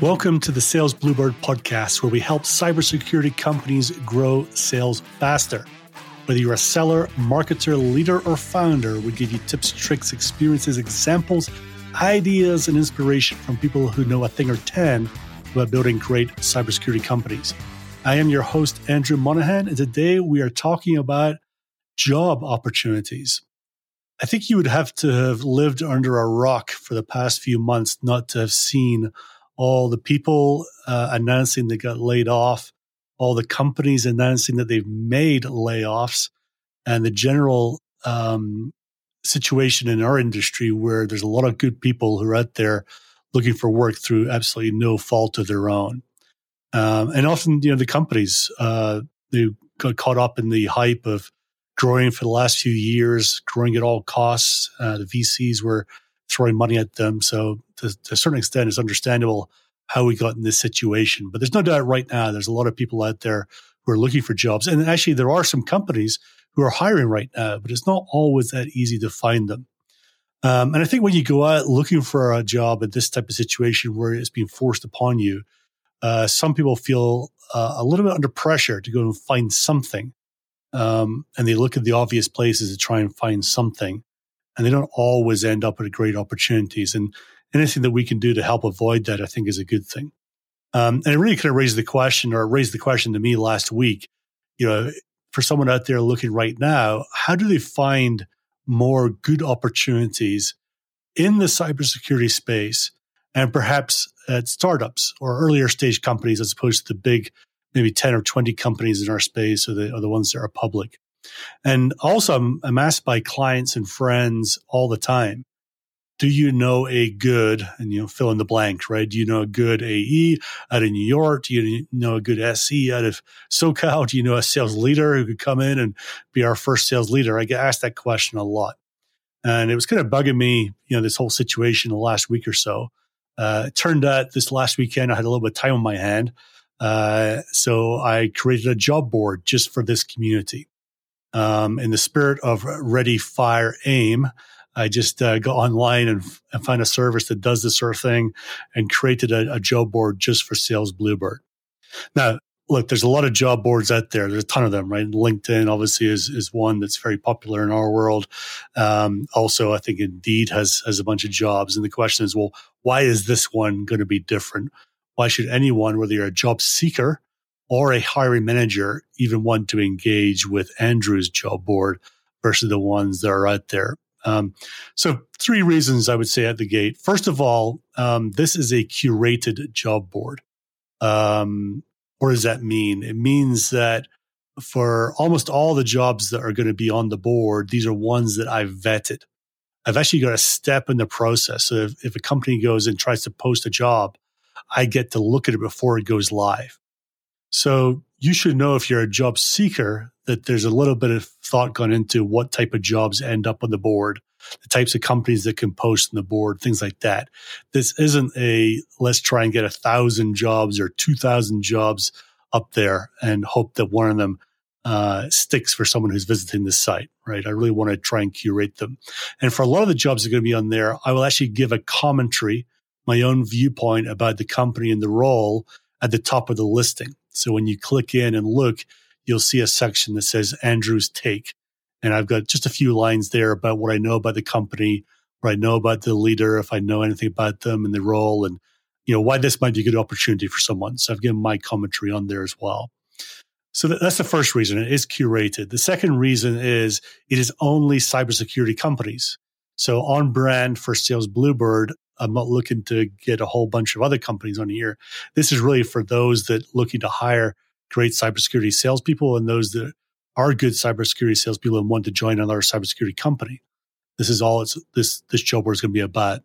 Welcome to the Sales Bluebird podcast, where we help cybersecurity companies grow sales faster. Whether you're a seller, marketer, leader, or founder, we give you tips, tricks, experiences, examples, ideas, and inspiration from people who know a thing or 10 about building great cybersecurity companies. I am your host, Andrew Monahan, and today we are talking about job opportunities. I think you would have to have lived under a rock for the past few months not to have seen all the people uh, announcing they got laid off, all the companies announcing that they've made layoffs, and the general um, situation in our industry where there's a lot of good people who are out there looking for work through absolutely no fault of their own. Um, and often, you know, the companies, uh, they got caught up in the hype of growing for the last few years, growing at all costs. Uh, the VCs were throwing money at them. So to, to, a certain extent, it's understandable how we got in this situation. But there's no doubt right now, there's a lot of people out there who are looking for jobs. And actually, there are some companies who are hiring right now, but it's not always that easy to find them. Um, and I think when you go out looking for a job in this type of situation where it's being forced upon you, uh, some people feel uh, a little bit under pressure to go and find something. Um, and they look at the obvious places to try and find something and they don't always end up with great opportunities. And anything that we can do to help avoid that, I think, is a good thing. Um, and it really kind of raised the question, or raised the question to me last week. You know, for someone out there looking right now, how do they find more good opportunities in the cybersecurity space, and perhaps at startups or earlier stage companies, as opposed to the big, maybe ten or twenty companies in our space, or the or the ones that are public? And also, I'm, I'm asked by clients and friends all the time, do you know a good, and you know, fill in the blank, right? Do you know a good AE out of New York? Do you know a good SE out of SoCal? Do you know a sales leader who could come in and be our first sales leader? I get asked that question a lot. And it was kind of bugging me, you know, this whole situation the last week or so. Uh, it turned out this last weekend I had a little bit of time on my hand. Uh, so I created a job board just for this community um, in the spirit of ready, fire, aim, I just uh, go online and, and, find a service that does this sort of thing and created a, a, job board just for Sales Bluebird. Now, look, there's a lot of job boards out there. There's a ton of them, right? LinkedIn obviously is, is one that's very popular in our world. Um, also, I think Indeed has, has a bunch of jobs. And the question is, well, why is this one going to be different? Why should anyone, whether you're a job seeker or a hiring manager even want to engage with Andrew's job board versus the ones that are out there. Um, so, three reasons I would say at the gate. First of all, um, this is a curated job board. Um, what does that mean? It means that for almost all the jobs that are going to be on the board, these are ones that I've vetted. I've actually got a step in the process. So, if, if a company goes and tries to post a job, I get to look at it before it goes live. So you should know if you're a job seeker that there's a little bit of thought gone into what type of jobs end up on the board, the types of companies that can post on the board, things like that. This isn't a let's try and get a thousand jobs or 2000 jobs up there and hope that one of them uh, sticks for someone who's visiting the site, right? I really want to try and curate them. And for a lot of the jobs that are going to be on there, I will actually give a commentary, my own viewpoint about the company and the role at the top of the listing. So when you click in and look, you'll see a section that says Andrew's Take. And I've got just a few lines there about what I know about the company, where I know about the leader, if I know anything about them and the role and, you know, why this might be a good opportunity for someone. So I've given my commentary on there as well. So that's the first reason it is curated. The second reason is it is only cybersecurity companies. So on brand for Sales Bluebird, I'm not looking to get a whole bunch of other companies on here. This is really for those that looking to hire great cybersecurity salespeople and those that are good cybersecurity salespeople and want to join another cybersecurity company. This is all it's, this, this job board is going to be about.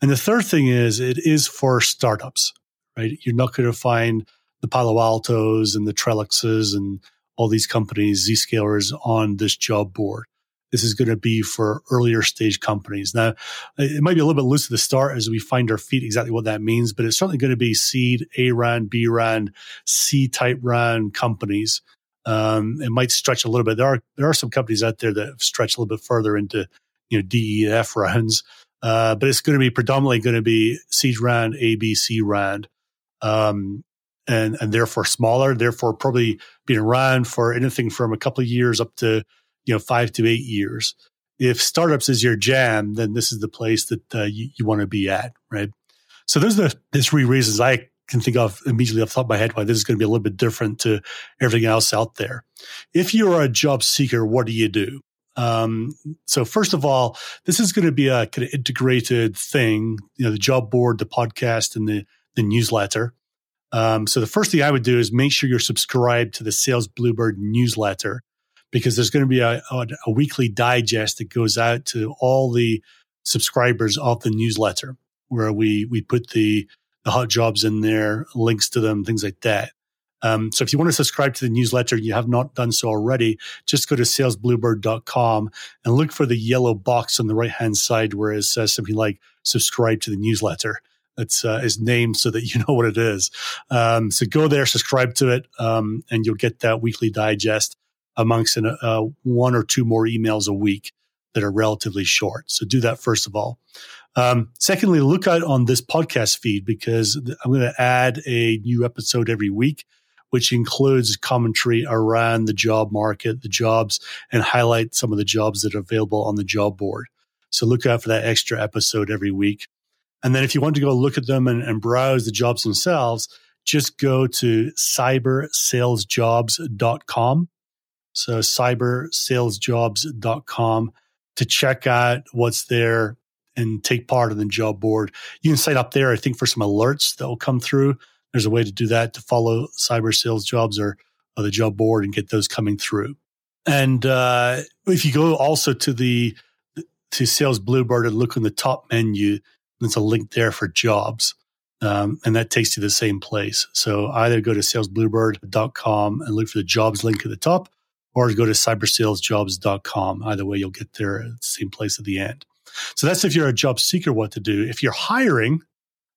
And the third thing is it is for startups, right? You're not going to find the Palo Altos and the Trellixes and all these companies, Zscalers on this job board. This is going to be for earlier stage companies. Now, it might be a little bit loose at the start as we find our feet exactly what that means, but it's certainly going to be seed, A round, B round, C type round companies. Um, it might stretch a little bit. There are there are some companies out there that have stretched a little bit further into you know D, E, F rounds, uh, but it's going to be predominantly going to be seed round, A, B, C round. Um, and, and therefore smaller, therefore probably being around for anything from a couple of years up to you know, five to eight years. If startups is your jam, then this is the place that uh, you, you want to be at, right? So those are the, the three reasons I can think of immediately off the top of my head why this is going to be a little bit different to everything else out there. If you are a job seeker, what do you do? Um, so first of all, this is going to be a kind of integrated thing, you know, the job board, the podcast, and the, the newsletter. Um, so the first thing I would do is make sure you're subscribed to the Sales Bluebird newsletter because there's going to be a, a, a weekly digest that goes out to all the subscribers of the newsletter where we, we put the, the hot jobs in there, links to them, things like that. Um, so if you want to subscribe to the newsletter and you have not done so already, just go to salesbluebird.com and look for the yellow box on the right hand side where it says something like subscribe to the newsletter. It's uh, is named so that you know what it is. Um, so go there, subscribe to it, um, and you'll get that weekly digest amongst an, uh, one or two more emails a week that are relatively short. So do that first of all. Um, secondly, look out on this podcast feed because I'm going to add a new episode every week, which includes commentary around the job market, the jobs, and highlight some of the jobs that are available on the job board. So look out for that extra episode every week. And then if you want to go look at them and, and browse the jobs themselves, just go to cybersalesjobs.com so cybersalesjobs.com to check out what's there and take part in the job board. You can sign up there, I think, for some alerts that will come through. There's a way to do that to follow cyber sales jobs or, or the job board and get those coming through. And uh, if you go also to the to Sales Bluebird and look in the top menu, there's a link there for jobs. Um, and that takes you to the same place. So either go to salesbluebird.com and look for the jobs link at the top, or go to cybersalesjobs.com. Either way, you'll get there at the same place at the end. So that's if you're a job seeker, what to do. If you're hiring,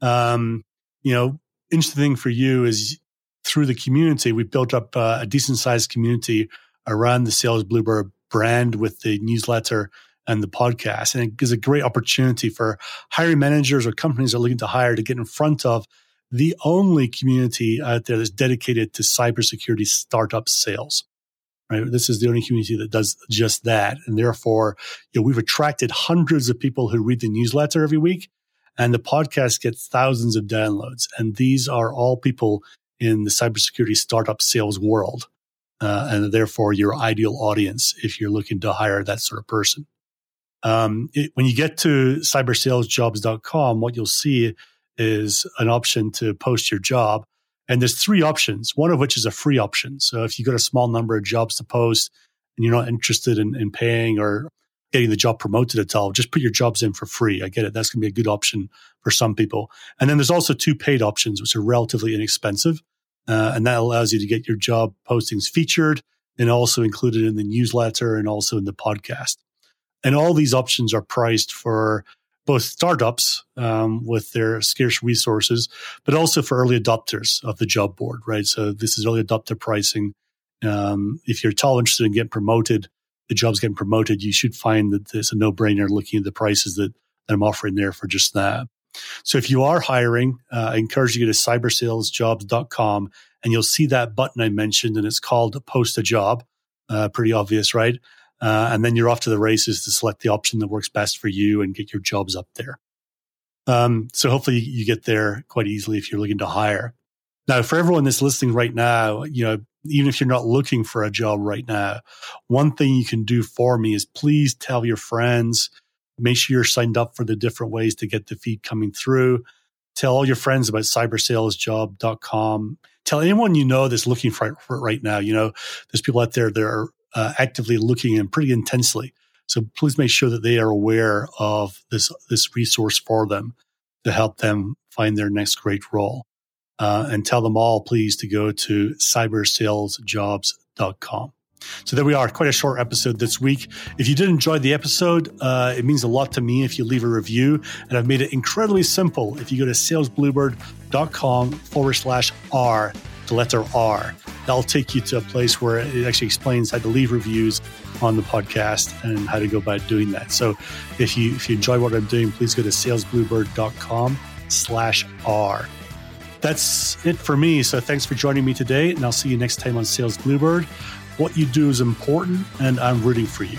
um, you know, interesting thing for you is through the community, we've built up uh, a decent sized community around the Sales Bluebird brand with the newsletter and the podcast. And it gives a great opportunity for hiring managers or companies that are looking to hire to get in front of the only community out there that's dedicated to cybersecurity startup sales right? This is the only community that does just that. And therefore, you know, we've attracted hundreds of people who read the newsletter every week and the podcast gets thousands of downloads. And these are all people in the cybersecurity startup sales world. Uh, and therefore your ideal audience if you're looking to hire that sort of person. Um, it, when you get to cybersalesjobs.com, what you'll see is an option to post your job. And there's three options, one of which is a free option. So if you got a small number of jobs to post and you're not interested in, in paying or getting the job promoted at all, just put your jobs in for free. I get it. That's going to be a good option for some people. And then there's also two paid options, which are relatively inexpensive. Uh, and that allows you to get your job postings featured and also included in the newsletter and also in the podcast. And all these options are priced for both startups um, with their scarce resources, but also for early adopters of the job board, right? So this is early adopter pricing. Um, if you're at all interested in getting promoted, the job's getting promoted, you should find that it's a no brainer looking at the prices that, that, I'm offering there for just that. So if you are hiring, uh, I encourage you to go to cybersalesjobs.com and you'll see that button I mentioned and it's called post a job. Uh, pretty obvious, right? Uh, and then you're off to the races to select the option that works best for you and get your jobs up there. Um, so hopefully you get there quite easily if you're looking to hire. Now, for everyone that's listening right now, you know, even if you're not looking for a job right now, one thing you can do for me is please tell your friends, make sure you're signed up for the different ways to get the feed coming through. Tell all your friends about cybersalesjob.com. Tell anyone you know that's looking for, it right now. You know, there's people out there that are uh, actively looking and pretty intensely. So please make sure that they are aware of this, this resource for them to help them find their next great role uh, and tell them all, please, to go to cybersalesjobs.com. So there we are, quite a short episode this week. If you did enjoy the episode, uh, it means a lot to me if you leave a review. And I've made it incredibly simple. If you go to salesbluebird.com forward slash R, the letter R, that'll take you to a place where it actually explains how to leave reviews on the podcast and how to go about doing that. So if you if you enjoy what I'm doing, please go to salesbluebird.com slash R. That's it for me. So thanks for joining me today, and I'll see you next time on Sales Bluebird. What you do is important, and I'm rooting for you.